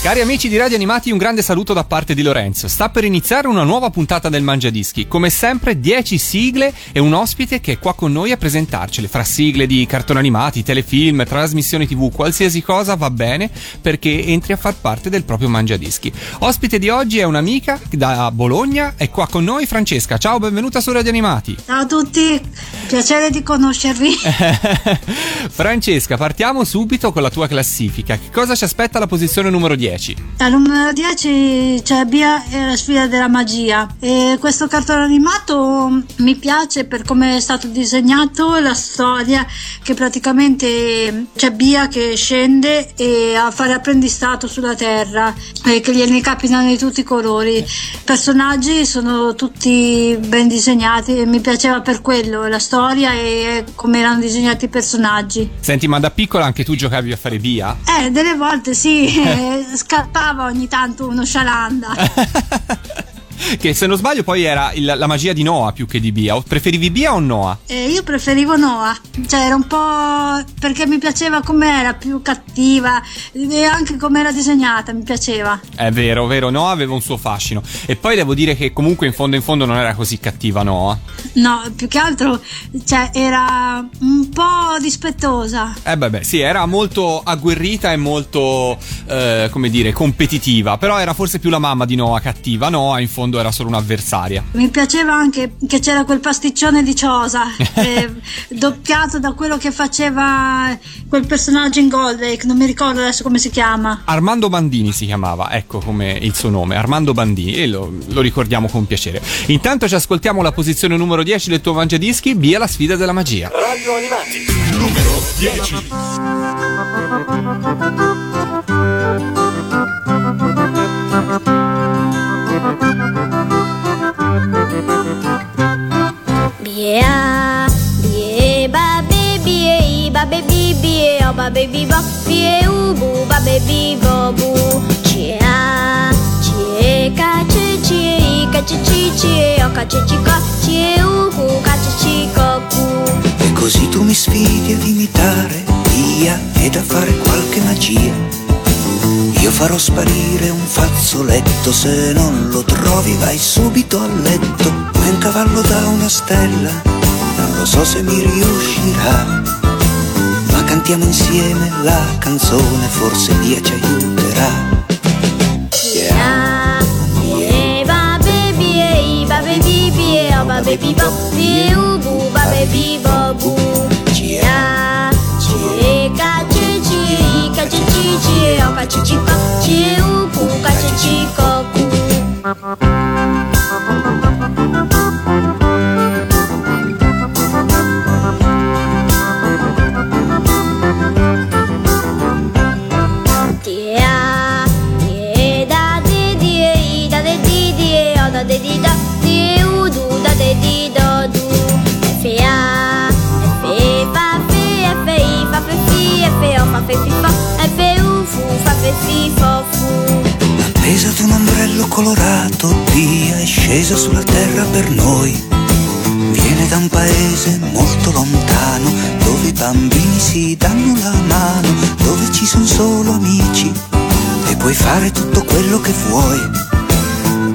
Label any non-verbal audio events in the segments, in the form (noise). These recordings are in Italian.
Cari amici di Radio Animati, un grande saluto da parte di Lorenzo. Sta per iniziare una nuova puntata del Mangiadischi. Come sempre, 10 sigle e un ospite che è qua con noi a presentarcele. Fra sigle di cartoni animati, telefilm, trasmissioni TV, qualsiasi cosa va bene perché entri a far parte del proprio Mangiadischi. Ospite di oggi è un'amica da Bologna, è qua con noi Francesca. Ciao, benvenuta su Radio Animati. Ciao a tutti, piacere di conoscervi. (laughs) Francesca, partiamo subito con la tua classifica. Che cosa ci aspetta alla posizione numero 10? Al numero 10 c'è Bia e la sfida della magia. E questo cartone animato mi piace per come è stato disegnato la storia che praticamente c'è Bia che scende e a fare apprendistato sulla terra e che gliene capitano di tutti i colori. I personaggi sono tutti ben disegnati e mi piaceva per quello, la storia e come erano disegnati i personaggi. Senti, ma da piccola anche tu giocavi a fare Bia? Eh, delle volte sì, (laughs) scappava ogni tanto uno scialanda. (laughs) che se non sbaglio poi era il, la magia di Noah più che di Bia. Preferivi Bia o Noah? Eh, io preferivo Noah, cioè era un po' perché mi piaceva com'era, più cattiva e anche com'era disegnata, mi piaceva. È vero, vero, Noah aveva un suo fascino. E poi devo dire che comunque in fondo in fondo non era così cattiva Noah. No, più che altro cioè, era un po' dispettosa. Eh beh, beh, sì, era molto agguerrita e molto, eh, come dire, competitiva. Però era forse più la mamma di Noah cattiva. Noah in fondo era solo un'avversaria. Mi piaceva anche che c'era quel pasticcione di Ciosa, (laughs) eh, doppiato da quello che faceva quel personaggio in Gold Lake, non mi ricordo adesso come si chiama. Armando Bandini si chiamava, ecco come il suo nome, Armando Bandini, e lo, lo ricordiamo con piacere. Intanto ci ascoltiamo la posizione numero 10 del tuo Mangiadischi, via la sfida della magia. Radio Animati, numero 10. Bia, bie, ba, bie, ba, o, ba, be, bi, bo, bie, u, bu, ba, be, bi, bo, bu. Cia, cie, ca, cie, cie, i, ca, cie, ci, cie, o, ca, cie, ci, co, cie, u, cu, ca, cie, ci, co, cu. E così tu mi sfidi ad imitare Via ed a fare qualche magia. Io farò sparire un fazzoletto, se non lo trovi vai subito a letto. Come un cavallo da una stella, non lo so se mi riuscirà. Ma cantiamo insieme la canzone, forse Via ci aiuterà. Ba, be, cie, o, ca, cie, fu, fa, fe, fi, fo, fu. Appesa ad un ombrello colorato, Via è scesa sulla terra per noi. Viene da un paese molto lontano, dove i bambini si danno la mano, dove ci sono solo amici e puoi fare tutto quello che vuoi.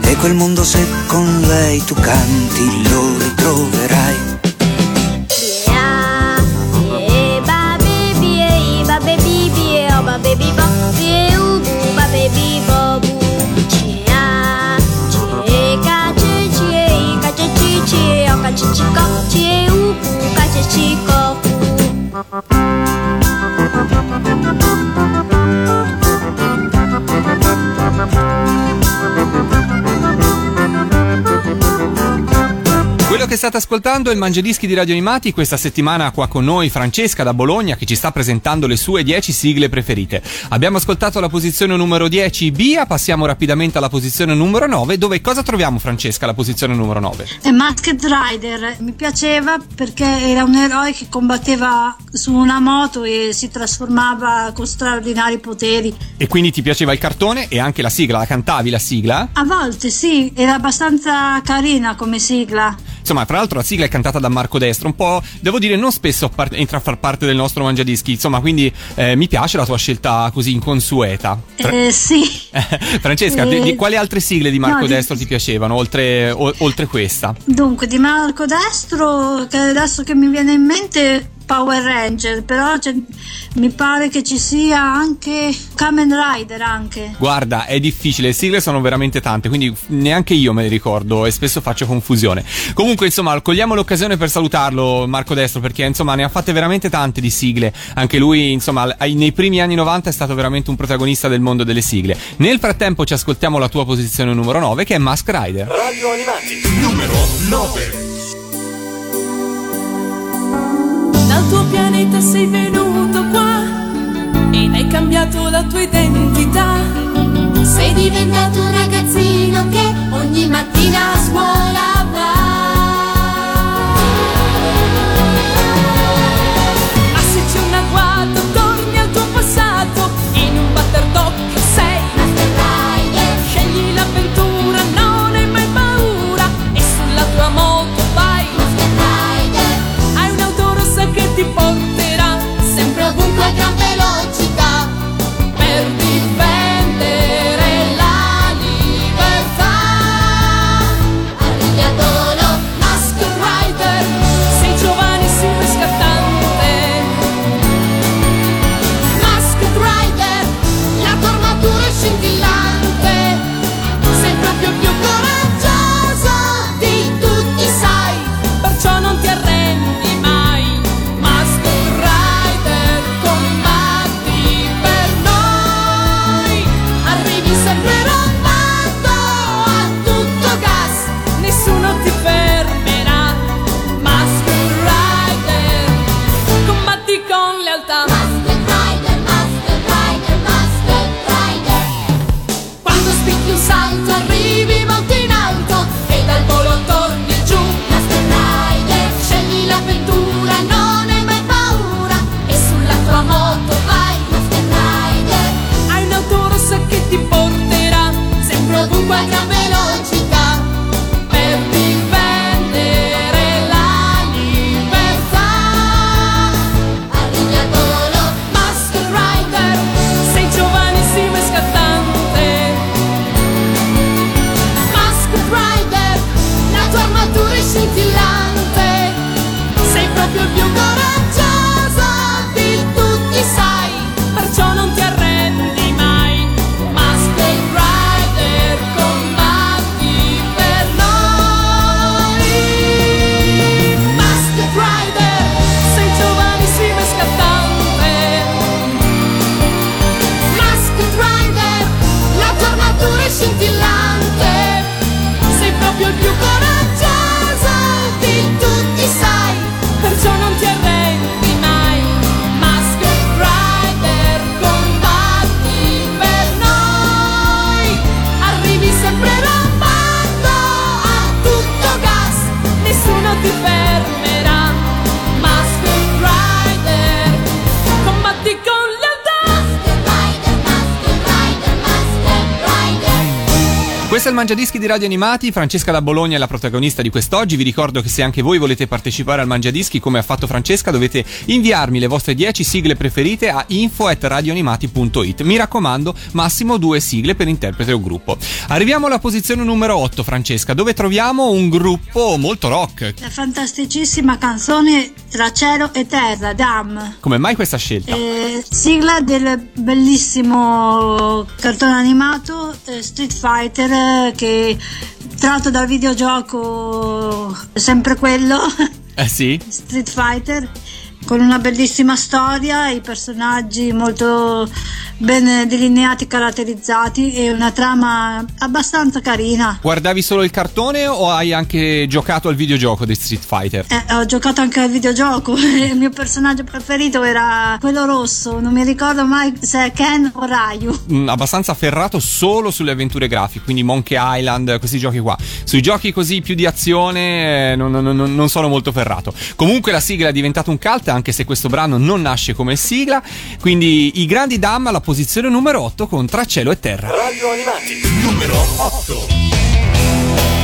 E quel mondo se con lei tu canti lo ritroverai. chico. State ascoltando il Mangiadischi di Radio Animati. Questa settimana qua con noi Francesca da Bologna che ci sta presentando le sue 10 sigle preferite. Abbiamo ascoltato la posizione numero 10 Bia, passiamo rapidamente alla posizione numero 9 dove cosa troviamo Francesca alla posizione numero 9? E Masked Rider mi piaceva perché era un eroe che combatteva su una moto e si trasformava con straordinari poteri. E quindi ti piaceva il cartone e anche la sigla, la cantavi la sigla? A volte sì, era abbastanza carina come sigla. Insomma, tra l'altro la sigla è cantata da Marco Destro, un po', devo dire, non spesso par- entra a far parte del nostro Mangiadischi, insomma, quindi eh, mi piace la tua scelta così inconsueta. Fra- Eh, sì. (laughs) Francesca, di, Eh, di quali altre sigle di Marco no, di- Destro ti piacevano, oltre, o- oltre questa? Dunque, di Marco Destro, che adesso che mi viene in mente Power Ranger, però c'è- mi pare che ci sia anche Kamen Rider anche. Guarda, è difficile, le sigle sono veramente tante, quindi neanche io me le ricordo e spesso faccio confusione. Comunque, insomma, cogliamo l'occasione per salutarlo, Marco Destro, perché insomma ne ha fatte veramente tante di sigle. Anche lui, insomma, nei primi anni 90 è stato veramente un protagonista del mondo delle sigle. Nel frattempo ci ascoltiamo la tua posizione numero 9, che è Mask Rider. Radio Animati, numero 9. Tuo pianeta sei venuto qua ed hai cambiato la tua identità. Sei diventato un ragazzino che ogni mattina a scuola va. Ma se c'è un agguato, torni al tuo passato. In un batter d'occhio Mangiadischi di Radio Animati, Francesca da Bologna è la protagonista di quest'oggi, vi ricordo che se anche voi volete partecipare al Mangiadischi come ha fatto Francesca dovete inviarmi le vostre 10 sigle preferite a info.radioanimati.it, mi raccomando massimo due sigle per interprete o gruppo. Arriviamo alla posizione numero 8 Francesca, dove troviamo un gruppo molto rock, La fantasticissima canzone Tra cielo e terra, Dam. come mai questa scelta? Eh, sigla del bellissimo cartone animato eh, Street Fighter eh, che tratto dal videogioco sempre quello Eh sì? Street Fighter con una bellissima storia, i personaggi molto ben delineati, caratterizzati e una trama abbastanza carina. Guardavi solo il cartone o hai anche giocato al videogioco di Street Fighter? Eh, ho giocato anche al videogioco, (laughs) il mio personaggio preferito era quello rosso, non mi ricordo mai se è Ken o Ryu. Mm, abbastanza ferrato solo sulle avventure grafiche, quindi Monkey Island, questi giochi qua. Sui giochi così più di azione eh, non, non- non- non sono molto ferrato. Comunque la sigla è diventata un cult, anche se questo brano non nasce come sigla. Quindi i grandi Dam alla posizione numero 8 con Tra cielo e terra. Radio Animati, numero 8.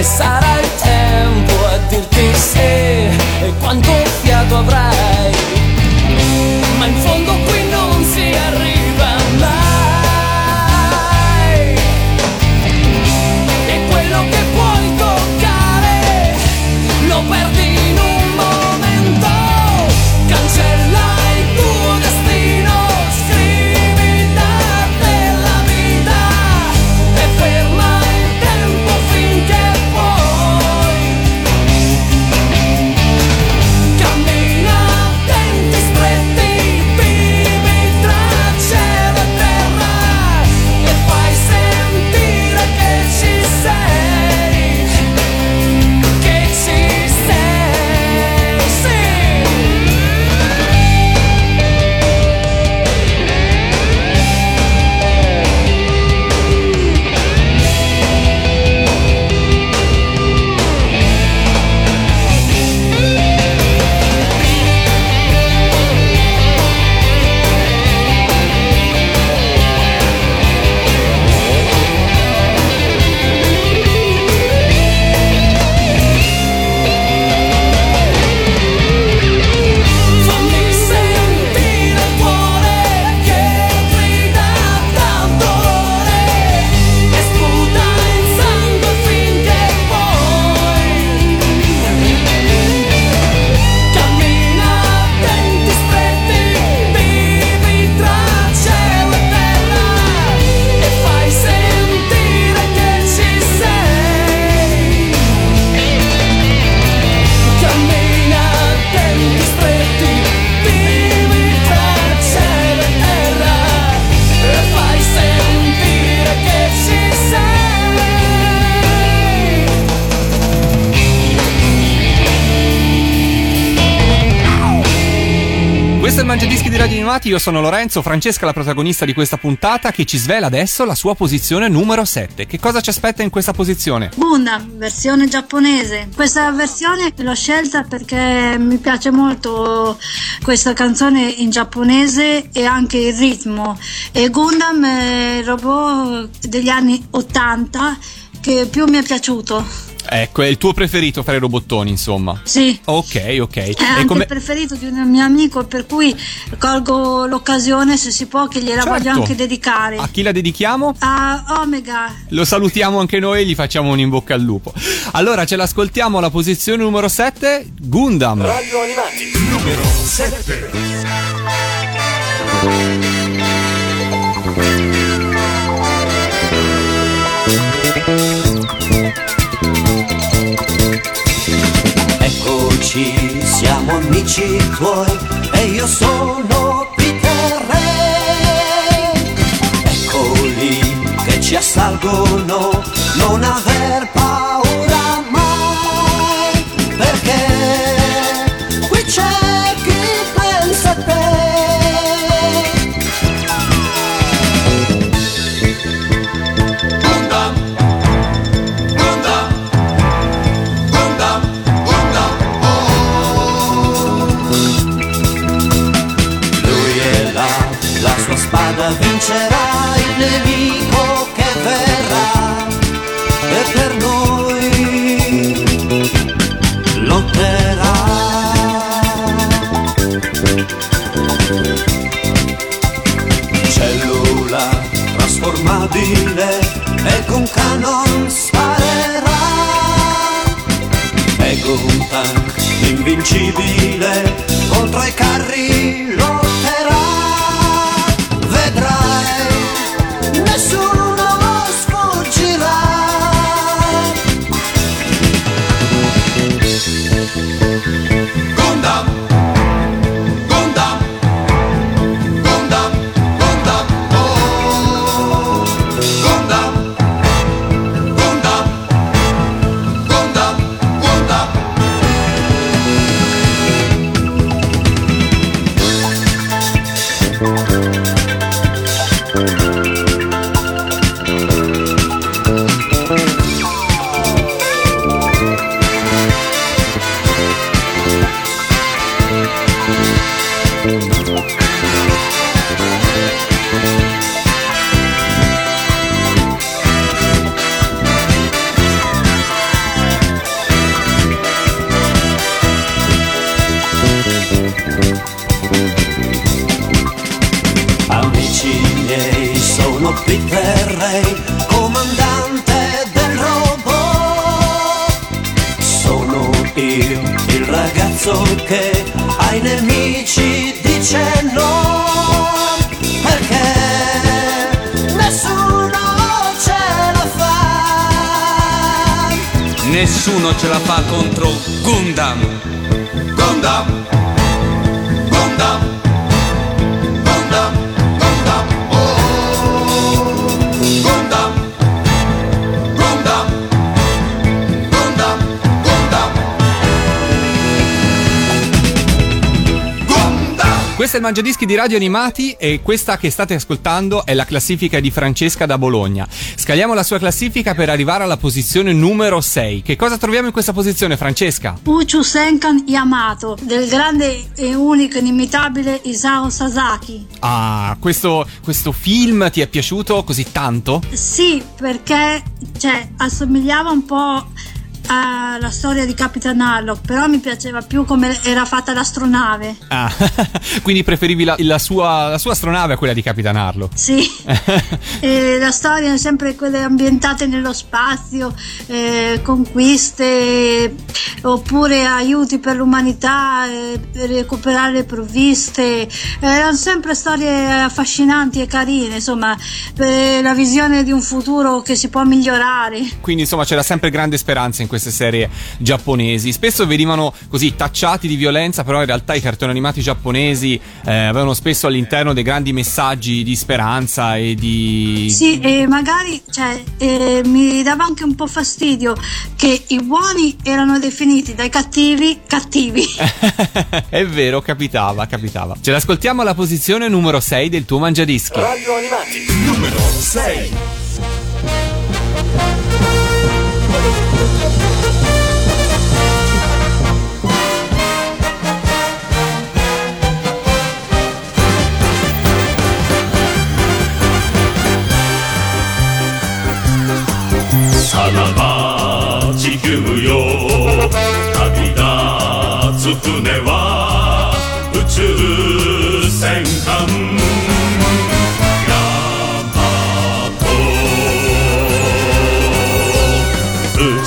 E io sono Lorenzo, Francesca la protagonista di questa puntata che ci svela adesso la sua posizione numero 7. Che cosa ci aspetta in questa posizione? Gundam, versione giapponese. Questa versione l'ho scelta perché mi piace molto questa canzone in giapponese e anche il ritmo. E Gundam è il robot degli anni 80 che più mi è piaciuto. Ecco, è il tuo preferito fra i robottoni, insomma. Sì. Ok, ok. È E anche come... il preferito di un mio amico, per cui colgo l'occasione, se si può, che gliela Certo. voglio anche dedicare. A chi la dedichiamo? A Omega. Lo salutiamo anche noi e gli facciamo un in bocca al lupo. Allora, ce l'ascoltiamo alla posizione numero 7, Gundam. Radio Animati, numero 7. Amici, siamo amici tuoi e io sono Peter Ray. Eccoli che ci assalgono, non aver paura vincerà il nemico che verrà e per noi lotterà. Cellula trasformabile e con canon sparerà. È un tank invincibile contro i carri lotterà. corazón. Sono Peter Ray, comandante del robot. Sono io, il ragazzo che ai nemici dice no. Perché nessuno ce la fa. Nessuno ce la fa contro Gundam. Gundam, Gundam, Gundam, Questo è il Mangiadischi di Radio Animati e questa che state ascoltando è la classifica di Francesca da Bologna. Scaliamo la sua classifica per arrivare alla posizione numero 6. Che cosa troviamo in questa posizione, Francesca? Uchu Senkan Yamato del grande e unico inimitabile Isao Sasaki. Ah, questo, questo film ti è piaciuto così tanto? Sì, perché cioè, assomigliava un po' alla storia di Capitan Harlock, però mi piaceva più come era fatta l'astronave. Ah, (laughs) quindi preferivi la, la sua, la sua astronave a quella di Capitan Harlock? Sì, (laughs) e la storia è sempre quelle ambientate nello spazio, eh, conquiste oppure aiuti per l'umanità, eh, per recuperare le provviste. Erano sempre storie affascinanti e carine, insomma, la visione di un futuro che si può migliorare. Quindi insomma c'era sempre grande speranza in queste serie giapponesi. Spesso venivano così tacciati di violenza, però in realtà i cartoni animati giapponesi eh, avevano spesso all'interno dei grandi messaggi di speranza e di... Sì, e magari cioè, eh, mi dava anche un po' fastidio che i buoni erano definiti dai cattivi cattivi. (laughs) È vero, capitava, capitava. Ce l'ascoltiamo alla posizione numero 6 del tuo mangiadischi. Radio Animati numero 6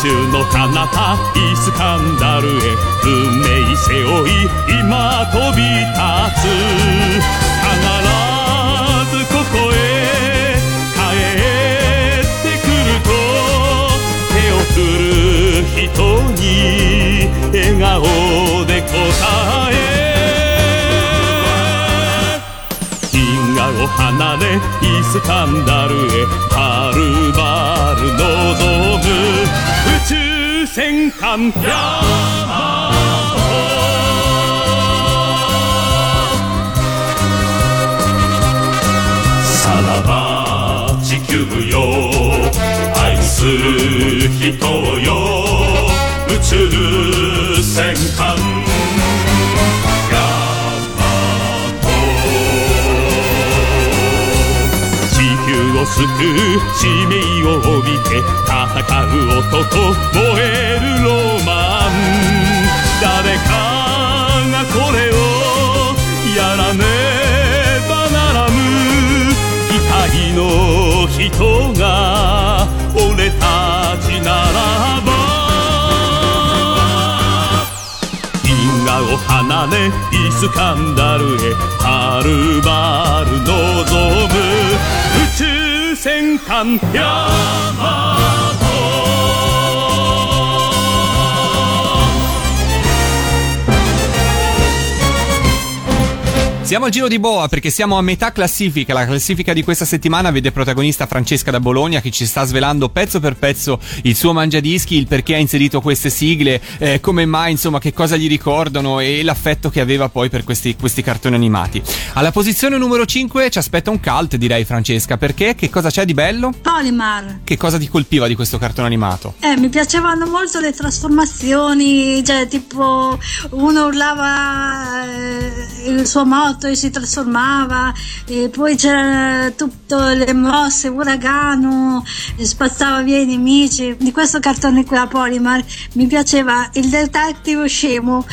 宙の彼方イスカンダルへ運命背負い今飛び立つ必ずここへ帰ってくると手を振る人に笑顔で答え銀河を離れイスカンダルへはるばる望む宇宙戦艦ヤマさらば地球よ愛する人よ宇宙戦艦。を救う使命を帯びて戦う男燃えるロマン誰かがこれをやらねばならぬ期待の人が俺たちならば。銀河を離れイスカンダルへはるばる望む。戦艦ヤマト Siamo al giro di boa perché siamo a metà classifica. La classifica di questa settimana vede protagonista Francesca da Bologna che ci sta svelando pezzo per pezzo il suo mangiadischi, il perché ha inserito queste sigle, eh, come mai, insomma, che cosa gli ricordano e l'affetto che aveva poi per questi, questi cartoni animati. Alla posizione numero 5 ci aspetta un cult, direi Francesca, perché che cosa c'è di bello? Polimar. Che cosa ti colpiva di questo cartone animato? Eh, mi piacevano molto le trasformazioni, cioè tipo uno urlava eh, il suo motto e si trasformava, e poi c'erano tutte le mosse, uragano, spazzava via i nemici. Di questo cartone qui a Polimar mi piaceva il detective scemo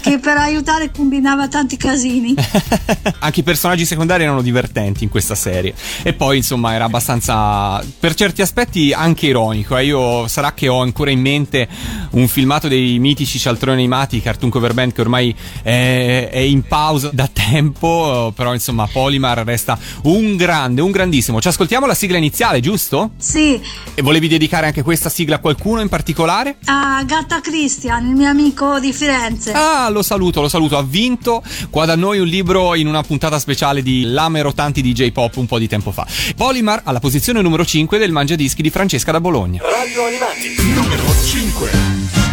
che per aiutare combinava tanti casini. (laughs) Anche i personaggi secondari erano divertenti in questa serie. E poi, insomma, era abbastanza, per certi aspetti, anche ironico. Eh. Io sarà che ho ancora in mente un filmato dei mitici cialtroni animati, Cartoon Cover Band, che ormai è, è in pausa da tempo. Però, insomma, Polimar resta un grande, un grandissimo. Ci ascoltiamo la sigla iniziale, giusto? Sì, E volevi dedicare anche questa sigla a qualcuno in particolare? a Gatta Christian, il mio amico di Firenze. Ah, lo saluto, lo saluto. Ha vinto qua da noi un libro in una puntata speciale di Lame rotanti di J-Pop un po' di tempo fa. Polimar alla posizione numero 5 del Mangiadischi di Francesca da Bologna. Radio Animati, numero 5.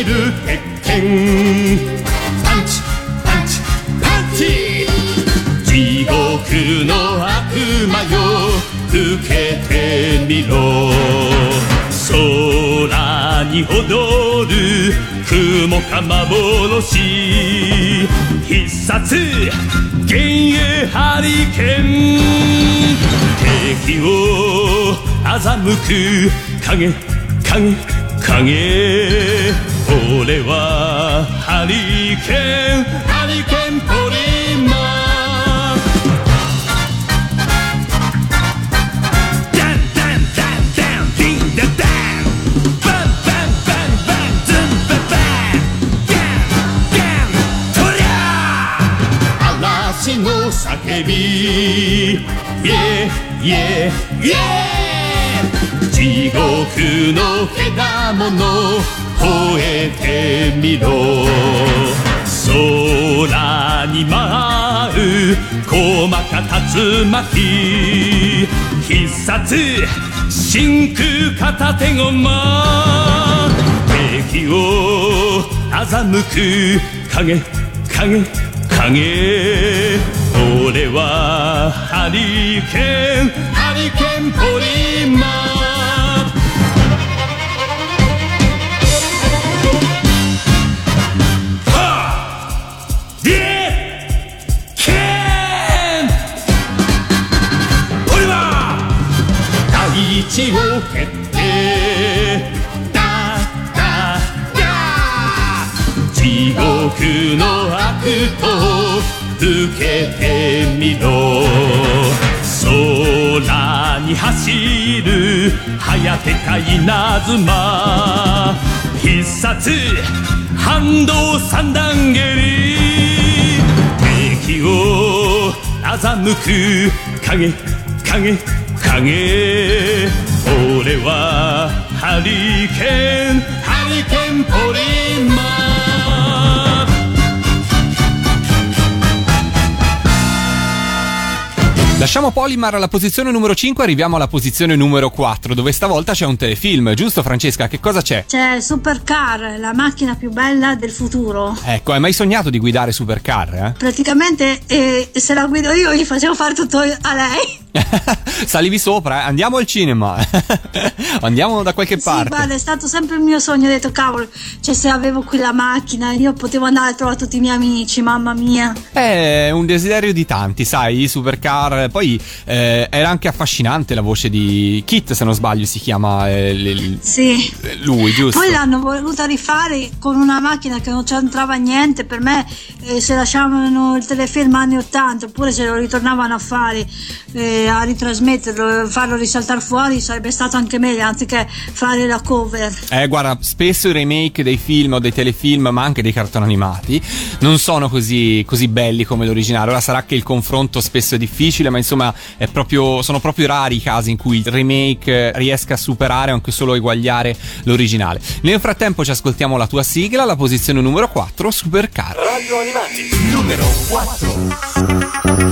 風切る鉄拳。パンチパンチパンチ。地獄の悪魔よ。受けてみろ。空に踊る。雲か幻。必殺。幻影ハリケーン。敵を欺く。影影。影。俺はハリケーン。ハリケーン。ポリマン。ダン。ダン。ダン。ダン。ディン。ダダン。バン。バン。バン。バン。ズン。ババン。ガン。ガン。トリャー嵐の叫びイエイエイエ地獄の獣吠えてみろ。空に舞う細か竜巻必殺真空片手駒敵を欺く影影影俺はハリケーンハリケーンポリマン大地を蹴って。ダダダ地獄の悪と受けてみろ。空に走る早手か稲妻。必殺反動三段蹴り。敵を欺く影影影。俺はハリケーン。ハリケーンポリン。Lasciamo Polimar alla posizione numero 5 arriviamo alla posizione numero 4, dove stavolta c'è un telefilm, giusto Francesca? Che cosa c'è? C'è Supercar, la macchina più bella del futuro. Ecco, hai mai sognato di guidare supercar, eh? Praticamente eh, se la guido io gli facevo fare tutto a lei. (laughs) Salivi sopra, eh? andiamo al cinema. (laughs) andiamo da qualche Sì, parte. guarda, è stato sempre il mio sogno. Ho detto, cavolo, cioè se avevo qui la macchina, io potevo andare a trovare tutti i miei amici, mamma mia. È un desiderio di tanti, sai, i supercar. Poi eh, era anche affascinante la voce di Kit, se non sbaglio, si chiama eh, l- Sì. lui, giusto? Poi l'hanno voluta rifare con una macchina che non c'entrava niente. Per me, eh, se lasciavano il telefilm anni 80 oppure se lo ritornavano a fare, eh, a ritrasmetterlo, farlo risaltare fuori, sarebbe stato anche meglio anziché fare la cover. Eh, guarda, spesso i remake dei film o dei telefilm, ma anche dei cartoni animati, non sono così, così belli come l'originale. Ora sarà che il confronto spesso è difficile, ma insomma proprio, sono proprio rari i casi in cui il remake eh, riesca a superare o anche solo a eguagliare l'originale. Nel frattempo ci ascoltiamo la tua sigla, la posizione numero 4, Supercar. Radio Animati, numero 4.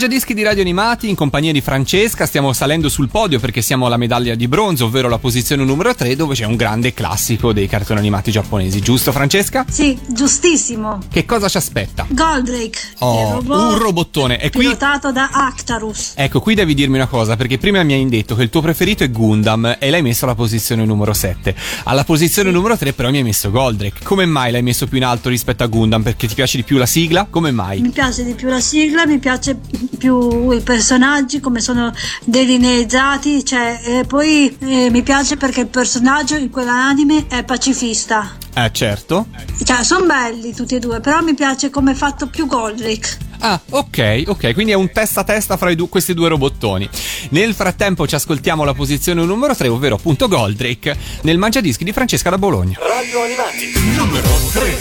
Mangiadischi di Radio Animati in compagnia di Francesca stiamo salendo sul podio perché siamo alla medaglia di bronzo, ovvero la posizione numero 3 dove c'è un grande classico dei cartoni animati giapponesi, giusto Francesca? Sì, giustissimo. Che cosa ci aspetta? Goldrake, Oh, robot un robottone. Qui pilotato da Actarus. Ecco, qui devi dirmi una cosa, perché prima mi hai indetto che il tuo preferito è Gundam e l'hai messo alla posizione numero 7. Alla posizione numero 3 però mi hai messo Goldrake. Come mai l'hai messo più in alto rispetto a Gundam? Perché ti piace di più la sigla? Come mai? Mi piace di più la sigla, mi piace più i personaggi, come sono delineati, cioè, e poi eh, mi piace perché il personaggio in quell'anime è pacifista. Eh, certo. Cioè, sono belli tutti e due, però mi piace come è fatto più Goldrake. Ah, ok, ok, quindi è un testa a testa fra i du- questi due robottoni. Nel frattempo ci ascoltiamo la posizione numero 3, ovvero appunto Goldrake, nel Mangiadischi di Francesca da Bologna. Radio Animati, numero 3.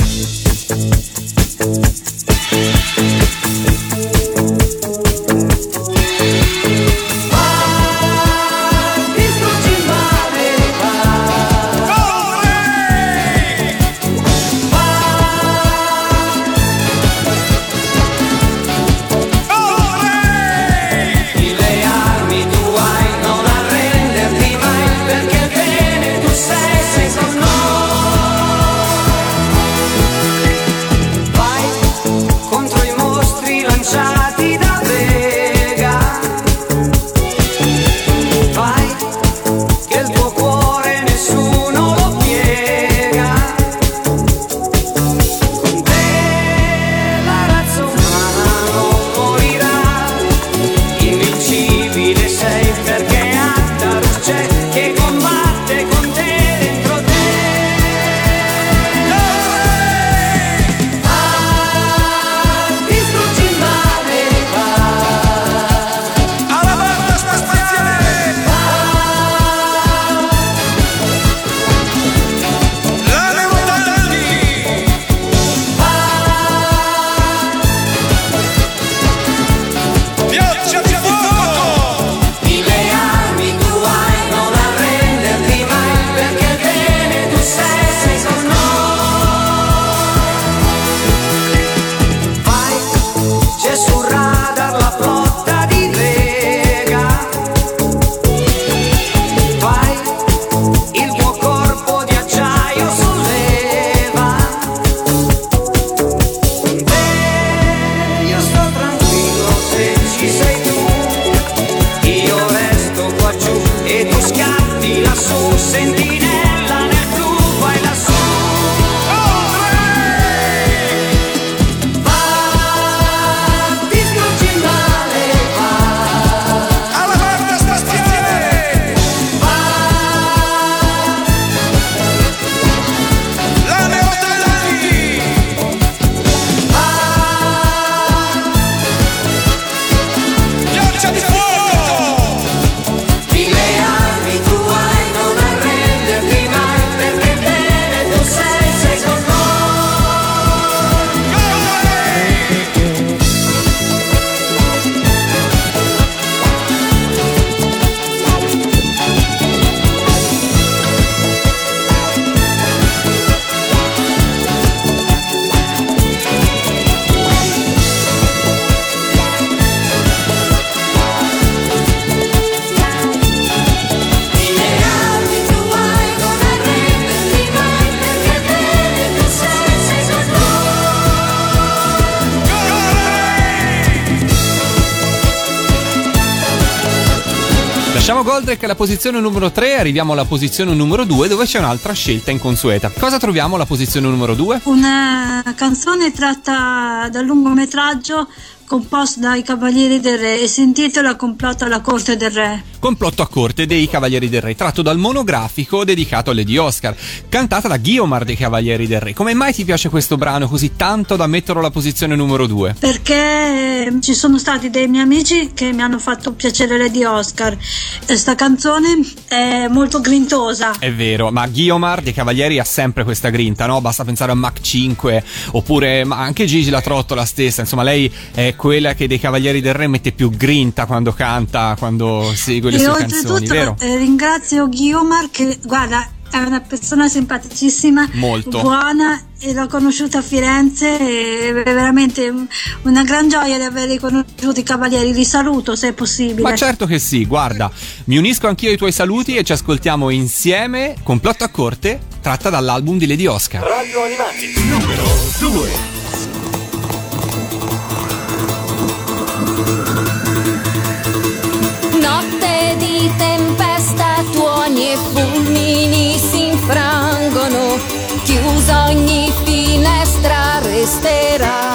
Lasciamo Goldrake alla posizione numero 3, arriviamo alla posizione numero 2 dove c'è un'altra scelta inconsueta. Cosa troviamo alla posizione numero 2? Una canzone tratta dal lungometraggio composto dai Cavalieri del Re e si intitola Complotto alla corte del re. Complotto a corte dei Cavalieri del Re, tratto dal monografico dedicato a Lady Oscar, cantata da Guiomar dei Cavalieri del Re. Come mai ti piace questo brano così tanto da metterlo alla posizione numero 2? Perché ci sono stati dei miei amici che mi hanno fatto piacere Lady Oscar. Questa canzone è molto grintosa. È vero, ma Guiomar dei Cavalieri ha sempre questa grinta, no? Basta pensare a Mach 5 oppure ma anche Gigi la Trottola stessa, insomma lei è quella che dei Cavalieri del Re mette più grinta quando canta, quando segue le e sue canzoni, oltretutto vero? eh, ringrazio Guiomar che guarda è una persona simpaticissima, Molto. buona e l'ho conosciuta a Firenze e è veramente una gran gioia di aver riconosciuto i cavalieri, li saluto se è possibile. Ma certo che sì, guarda, mi unisco anch'io ai tuoi saluti e ci ascoltiamo insieme Complotto a corte, tratta dall'album di Lady Oscar. Radio Animati, numero 2. Tempesta, tuoni e fulmini si infrangono, chiusa ogni finestra resterà.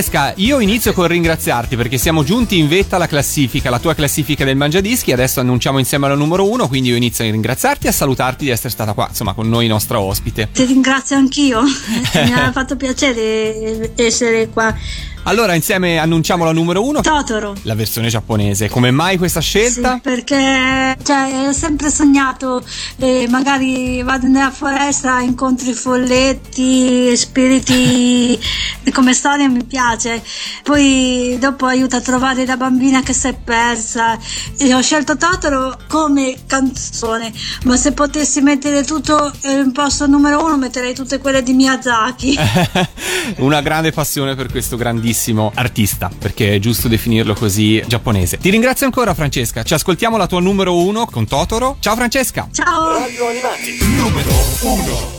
Francesca, io inizio col ringraziarti perché siamo giunti in vetta alla classifica, la tua classifica del Mangiadischi, adesso annunciamo insieme alla numero uno, quindi io inizio a ringraziarti e a salutarti di essere stata qua, insomma, con noi nostra ospite. Ti ringrazio anch'io, (laughs) mi ha fatto piacere essere qua allora, insieme annunciamo la numero uno. Totoro. La versione giapponese. Come mai questa scelta? Sì, perché cioè, ho sempre sognato, eh, magari vado nella foresta, incontri folletti, spiriti, (laughs) eh, come storia mi piace. Poi dopo aiuta a trovare la bambina che si è persa. E ho scelto Totoro come canzone, ma se potessi mettere tutto in posto numero uno metterei tutte quelle di Miyazaki. (laughs) Una grande passione per questo grandissimo grandissimo artista, perché è giusto definirlo così giapponese. Ti ringrazio ancora Francesca, ci ascoltiamo la tua numero uno con Totoro. Ciao Francesca! Ciao! Radio Animati, numero uno.